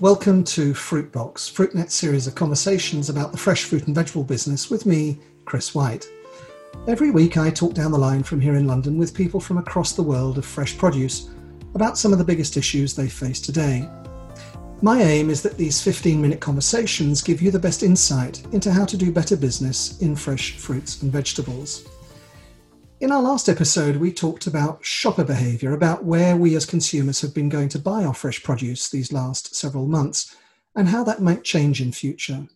Welcome to Fruitbox, Fruitnet series of conversations about the fresh fruit and vegetable business with me, Chris White. Every week I talk down the line from here in London with people from across the world of fresh produce about some of the biggest issues they face today. My aim is that these 15 minute conversations give you the best insight into how to do better business in fresh fruits and vegetables. In our last episode, we talked about shopper behaviour, about where we as consumers have been going to buy our fresh produce these last several months, and how that might change in future.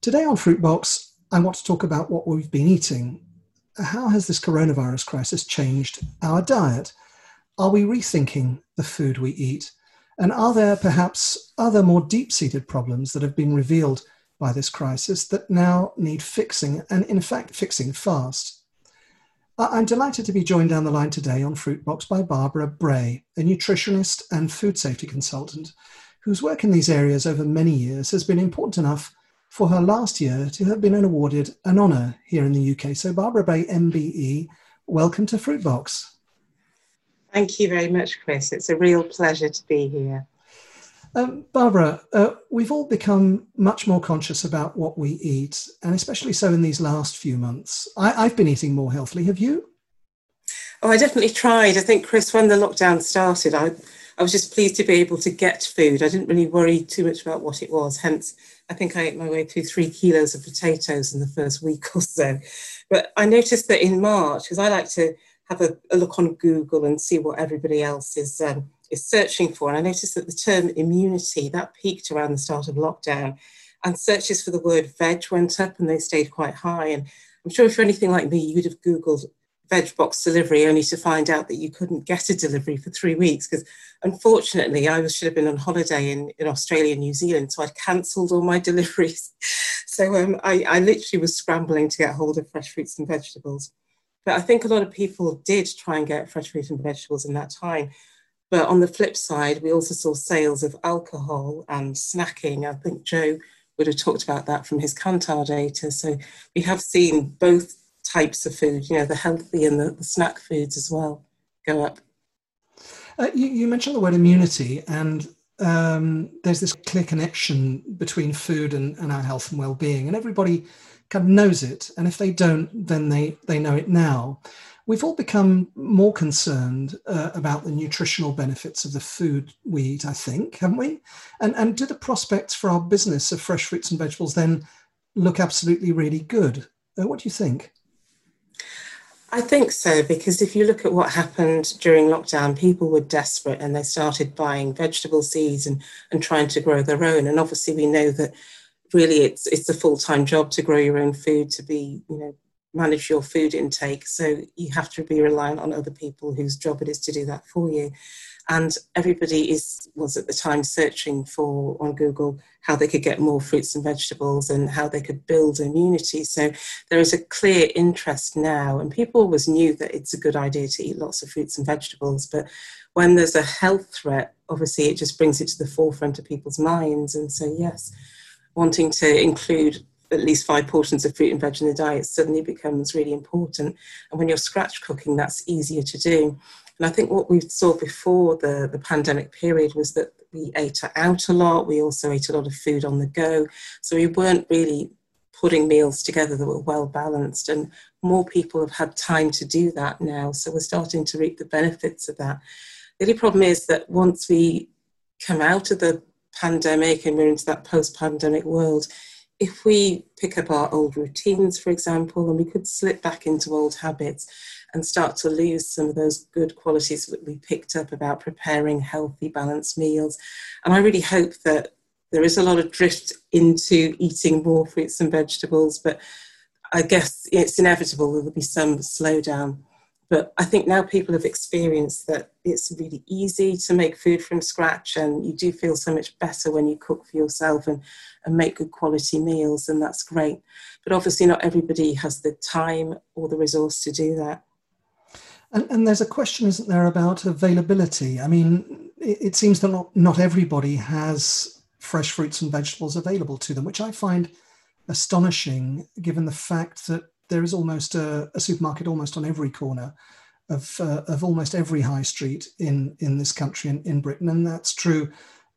Today on Fruitbox, I want to talk about what we've been eating. How has this coronavirus crisis changed our diet? Are we rethinking the food we eat? And are there perhaps other more deep seated problems that have been revealed by this crisis that now need fixing, and in fact, fixing fast? Uh, I'm delighted to be joined down the line today on Fruitbox by Barbara Bray, a nutritionist and food safety consultant whose work in these areas over many years has been important enough for her last year to have been awarded an honour here in the UK. So, Barbara Bray, MBE, welcome to Fruitbox. Thank you very much, Chris. It's a real pleasure to be here. Um, Barbara, uh, we've all become much more conscious about what we eat, and especially so in these last few months. I, have been eating more healthily. Have you? Oh, I definitely tried. I think, Chris, when the lockdown started, I, I was just pleased to be able to get food. I didn't really worry too much about what it was. Hence, I think I ate my way through three kilos of potatoes in the first week or so. But I noticed that in March, because I like to have a, a, look on Google and see what everybody else is. Um, is searching for. And I noticed that the term immunity, that peaked around the start of lockdown. And searches for the word veg went up and they stayed quite high. And I'm sure if you're anything like me, you'd have Googled veg box delivery only to find out that you couldn't get a delivery for three weeks. Because unfortunately, I was, should have been on holiday in, in Australia and New Zealand. So I'd cancelled all my deliveries. so um, I, I literally was scrambling to get hold of fresh fruits and vegetables. But I think a lot of people did try and get fresh fruit and vegetables in that time. But on the flip side, we also saw sales of alcohol and snacking. I think Joe would have talked about that from his Kantar data. So we have seen both types of food, you know, the healthy and the, the snack foods as well, go up. Uh, you, you, mentioned the word immunity, and um, there's this clear connection between food and, and our health and well-being, and everybody kind of knows it. And if they don't, then they they know it now we've all become more concerned uh, about the nutritional benefits of the food we eat, I think, haven't we? And, and do the prospects for our business of fresh fruits and vegetables then look absolutely really good? Uh, what do you think? I think so, because if you look at what happened during lockdown, people were desperate and they started buying vegetable seeds and, and trying to grow their own. And obviously, we know that really it's it's a full time job to grow your own food, to be you know manage your food intake. So you have to be reliant on other people whose job it is to do that for you. And everybody is was at the time searching for on Google how they could get more fruits and vegetables and how they could build immunity. So there is a clear interest now, and people always knew that it's a good idea to eat lots of fruits and vegetables. But when there's a health threat, obviously it just brings it to the forefront of people's minds. And so yes, wanting to include at least five portions of fruit and veg in the diet suddenly becomes really important. And when you're scratch cooking, that's easier to do. And I think what we saw before the, the pandemic period was that we ate out a lot. We also ate a lot of food on the go. So we weren't really putting meals together that were well balanced. And more people have had time to do that now. So we're starting to reap the benefits of that. The only problem is that once we come out of the pandemic and we're into that post pandemic world, if we pick up our old routines, for example, and we could slip back into old habits and start to lose some of those good qualities that we picked up about preparing healthy, balanced meals. And I really hope that there is a lot of drift into eating more fruits and vegetables, but I guess it's inevitable there will be some slowdown. But I think now people have experienced that it's really easy to make food from scratch, and you do feel so much better when you cook for yourself and, and make good quality meals, and that's great. But obviously, not everybody has the time or the resource to do that. And, and there's a question, isn't there, about availability? I mean, it, it seems that not, not everybody has fresh fruits and vegetables available to them, which I find astonishing given the fact that there is almost a, a supermarket almost on every corner of, uh, of almost every high street in, in this country in, in Britain. And that's true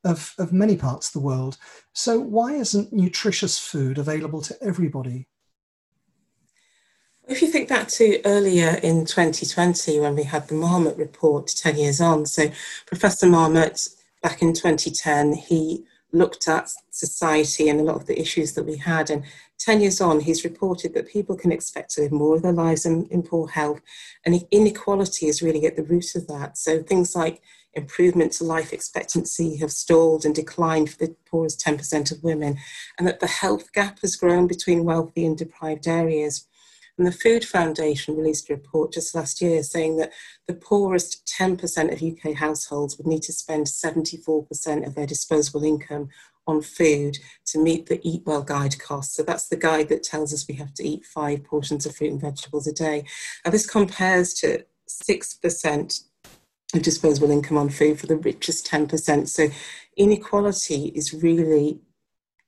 of, of many parts of the world. So, why isn't nutritious food available to everybody? If you think back to earlier in 2020 when we had the Marmot report 10 years on, so Professor Marmot back in 2010, he looked at society and a lot of the issues that we had. And 10 years on, he's reported that people can expect to live more of their lives in, in poor health. And inequality is really at the root of that. So things like improvement to life expectancy have stalled and declined for the poorest 10% of women, and that the health gap has grown between wealthy and deprived areas. And the Food Foundation released a report just last year saying that the poorest 10% of UK households would need to spend 74% of their disposable income on food to meet the Eat Well guide costs. So that's the guide that tells us we have to eat five portions of fruit and vegetables a day. And this compares to 6% of disposable income on food for the richest 10%. So inequality is really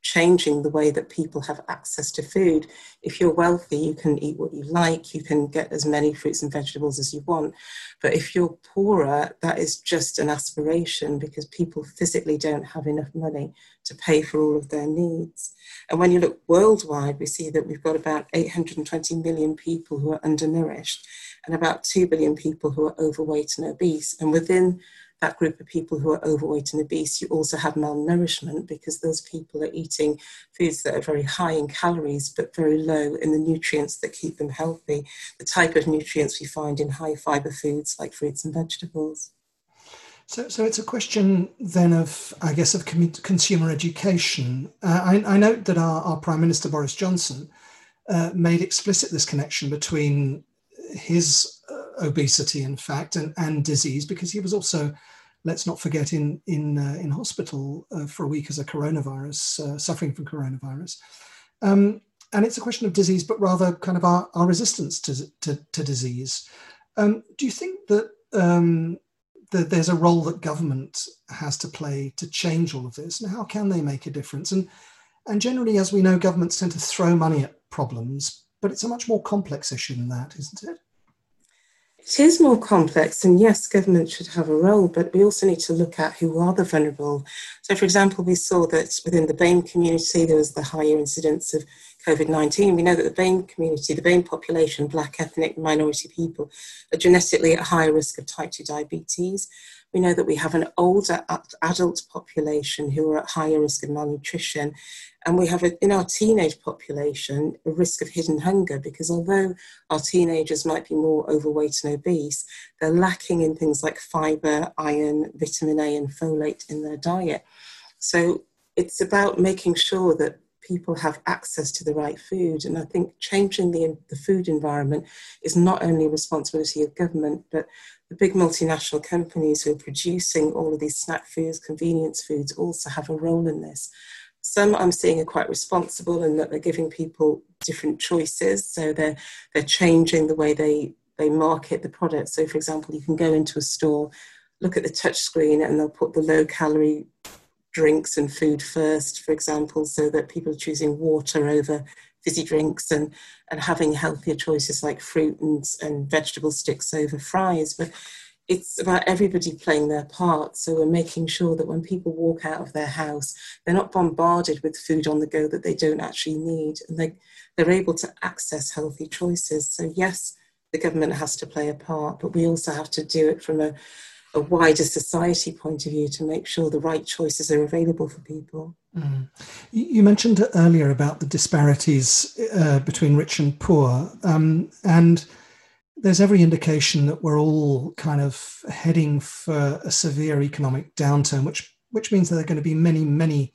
changing the way that people have access to food. If you're wealthy, you can eat what you like, you can get as many fruits and vegetables as you want. But if you're poorer, that is just an aspiration because people physically don't have enough money to pay for all of their needs. And when you look worldwide, we see that we've got about 820 million people who are undernourished and about 2 billion people who are overweight and obese. And within that group of people who are overweight and obese, you also have malnourishment because those people are eating foods that are very high in calories but very low in the nutrients that keep them healthy, the type of nutrients we find in high fiber foods like fruits and vegetables. So, so it's a question then of, I guess, of consumer education. Uh, I, I, note that our, our, Prime Minister Boris Johnson uh, made explicit this connection between his uh, obesity, in fact, and, and disease, because he was also, let's not forget, in in uh, in hospital uh, for a week as a coronavirus, uh, suffering from coronavirus. Um, and it's a question of disease, but rather kind of our, our resistance to, to, to disease. Um, do you think that, um, that there's a role that government has to play to change all of this? And how can they make a difference? And, and generally, as we know, governments tend to throw money at problems, but it's a much more complex issue than that, isn't it? It is more complex, and yes, government should have a role, but we also need to look at who are the vulnerable. So, for example, we saw that within the BAME community, there was the higher incidence of COVID 19. We know that the BAME community, the BAME population, black ethnic minority people, are genetically at higher risk of type 2 diabetes. We know that we have an older adult population who are at higher risk of malnutrition. And we have a, in our teenage population a risk of hidden hunger because although our teenagers might be more overweight and obese, they're lacking in things like fiber, iron, vitamin A, and folate in their diet. So it's about making sure that people have access to the right food. And I think changing the, the food environment is not only a responsibility of government, but the big multinational companies who are producing all of these snack foods, convenience foods, also have a role in this. Some I'm seeing are quite responsible in that they're giving people different choices. So they're they're changing the way they they market the product. So for example, you can go into a store, look at the touch screen, and they'll put the low calorie drinks and food first, for example, so that people are choosing water over fizzy drinks and, and having healthier choices like fruit and, and vegetable sticks over fries. But it's about everybody playing their part. So we're making sure that when people walk out of their house, they're not bombarded with food on the go that they don't actually need. And they, they're able to access healthy choices. So, yes, the government has to play a part, but we also have to do it from a, a wider society point of view to make sure the right choices are available for people. Mm. You mentioned earlier about the disparities uh, between rich and poor, um, and there's every indication that we're all kind of heading for a severe economic downturn, which which means that there are going to be many, many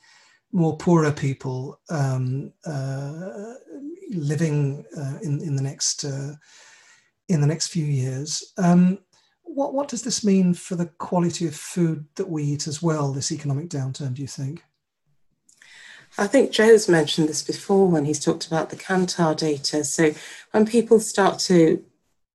more poorer people um, uh, living uh, in in the next uh, in the next few years. Um, what, what does this mean for the quality of food that we eat as well, this economic downturn, do you think? I think Joe's mentioned this before when he's talked about the Kantar data. So when people start to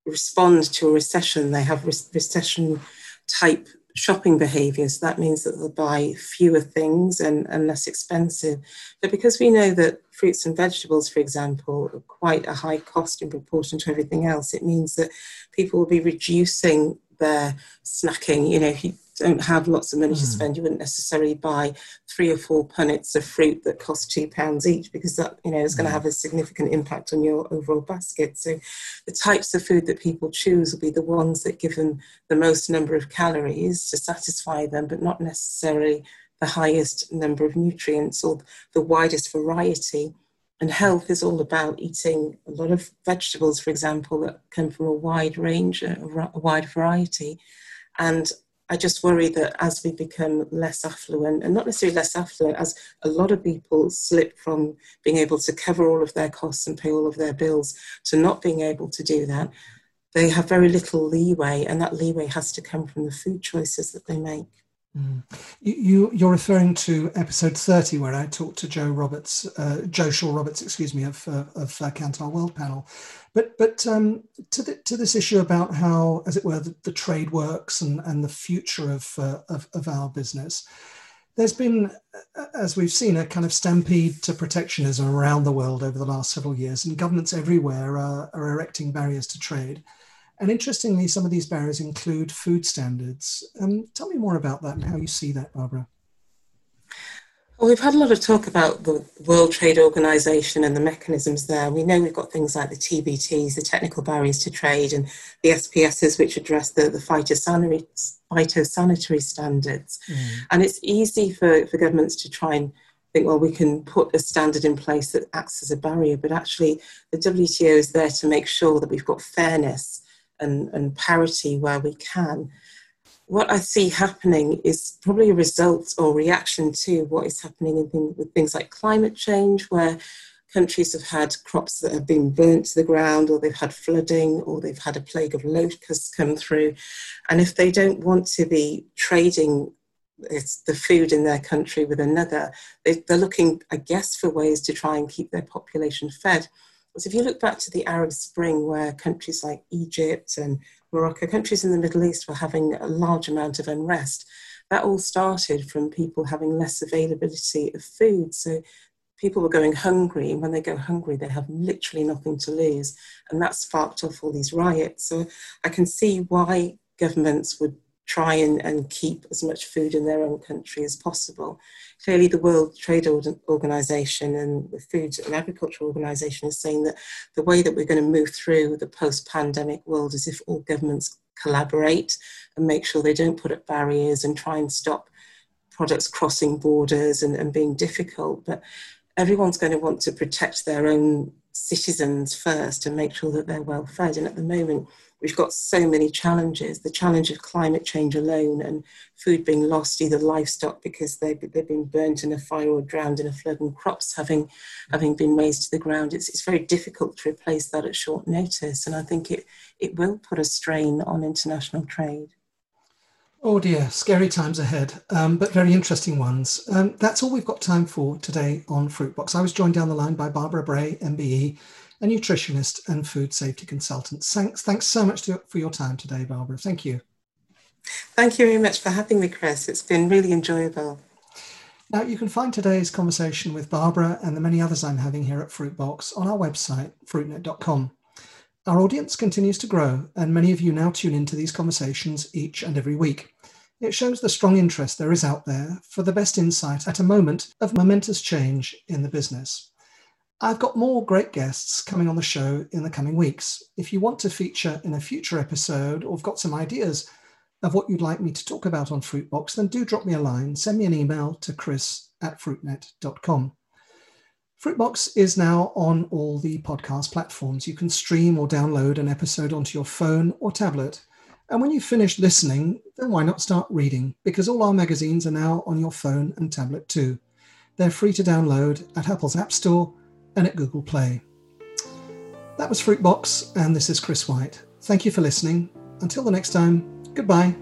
respond to a recession, they have recession type shopping behaviors. That means that they'll buy fewer things and, and less expensive. But because we know that fruits and vegetables, for example, are quite a high cost in proportion to everything else, it means that people will be reducing their snacking. You know, if you don't have lots of money mm. to hmm. spend, you wouldn't necessarily buy three or four punnets of fruit that cost two pounds each because that you know is going to hmm. have a significant impact on your overall basket. So the types of food that people choose will be the ones that give them the most number of calories to satisfy them, but not necessarily the highest number of nutrients or the widest variety. And health is all about eating a lot of vegetables, for example, that come from a wide range, a, wide variety. And I just worry that as we become less affluent, and not necessarily less affluent, as a lot of people slip from being able to cover all of their costs and pay all of their bills to not being able to do that, they have very little leeway, and that leeway has to come from the food choices that they make. Mm. You, you, are referring to episode 30, where I talked to Joe Roberts, uh, Joe Shaw Roberts, excuse me, of, uh, of uh, Kantar World Panel. But, but um, to, the, to this issue about how, as it were, the, the trade works and, and the future of, uh, of, of our business, there's been, uh, as we've seen, a kind of stampede to protectionism around the world over the last several years, and governments everywhere are, are erecting barriers to trade. And interestingly, some of these barriers include food standards. Um, tell me more about that and how you see that, Barbara. Well, we've had a lot of talk about the World Trade Organization and the mechanisms there. We know we've got things like the TBTs, the technical barriers to trade, and the SPSs, which address the, the phytosanitary, phytosanitary standards. Mm. And it's easy for, for governments to try and think, well, we can put a standard in place that acts as a barrier, but actually, the WTO is there to make sure that we've got fairness and, and parity where we can. What I see happening is probably a result or reaction to what is happening in things, with things like climate change, where countries have had crops that have been burnt to the ground, or they've had flooding, or they've had a plague of locusts come through. And if they don't want to be trading it's the food in their country with another. They, are looking, I guess, for ways to try and keep their population fed. So if you look back to the Arab Spring, where countries like Egypt and Morocco, countries in the Middle East, were having a large amount of unrest, that all started from people having less availability of food. So people were going hungry, and when they go hungry, they have literally nothing to lose. And that sparked off all these riots. So I can see why governments would try and, and keep as much food in their own country as possible. Clearly, the World Trade Organization and the Food and Agriculture Organization is saying that the way that we're going to move through the post pandemic world is if all governments collaborate and make sure they don't put up barriers and try and stop products crossing borders and, and being difficult. But everyone's going to want to protect their own citizens first and make sure that they're well fed. And at the moment, we've got so many challenges the challenge of climate change alone and food being lost either livestock because they've, they've been burnt in a fire or drowned in a flood and crops having having been razed to the ground it's, it's very difficult to replace that at short notice and i think it it will put a strain on international trade Oh dear, scary times ahead, um, but very interesting ones. Um, that's all we've got time for today on Fruitbox. I was joined down the line by Barbara Bray, MBE, a nutritionist and food safety consultant. Thanks, thanks so much to, for your time today, Barbara. Thank you. Thank you very much for having me, Chris. It's been really enjoyable. Now, you can find today's conversation with Barbara and the many others I'm having here at Fruitbox on our website, fruitnet.com. Our audience continues to grow, and many of you now tune into these conversations each and every week. It shows the strong interest there is out there for the best insight at a moment of momentous change in the business. I've got more great guests coming on the show in the coming weeks. If you want to feature in a future episode or have got some ideas of what you'd like me to talk about on Fruitbox, then do drop me a line. Send me an email to chris at fruitnet.com. Fruitbox is now on all the podcast platforms. You can stream or download an episode onto your phone or tablet. And when you've finished listening, then why not start reading? Because all our magazines are now on your phone and tablet too. They're free to download at Apple's App Store and at Google Play. That was Fruitbox, and this is Chris White. Thank you for listening. Until the next time, goodbye.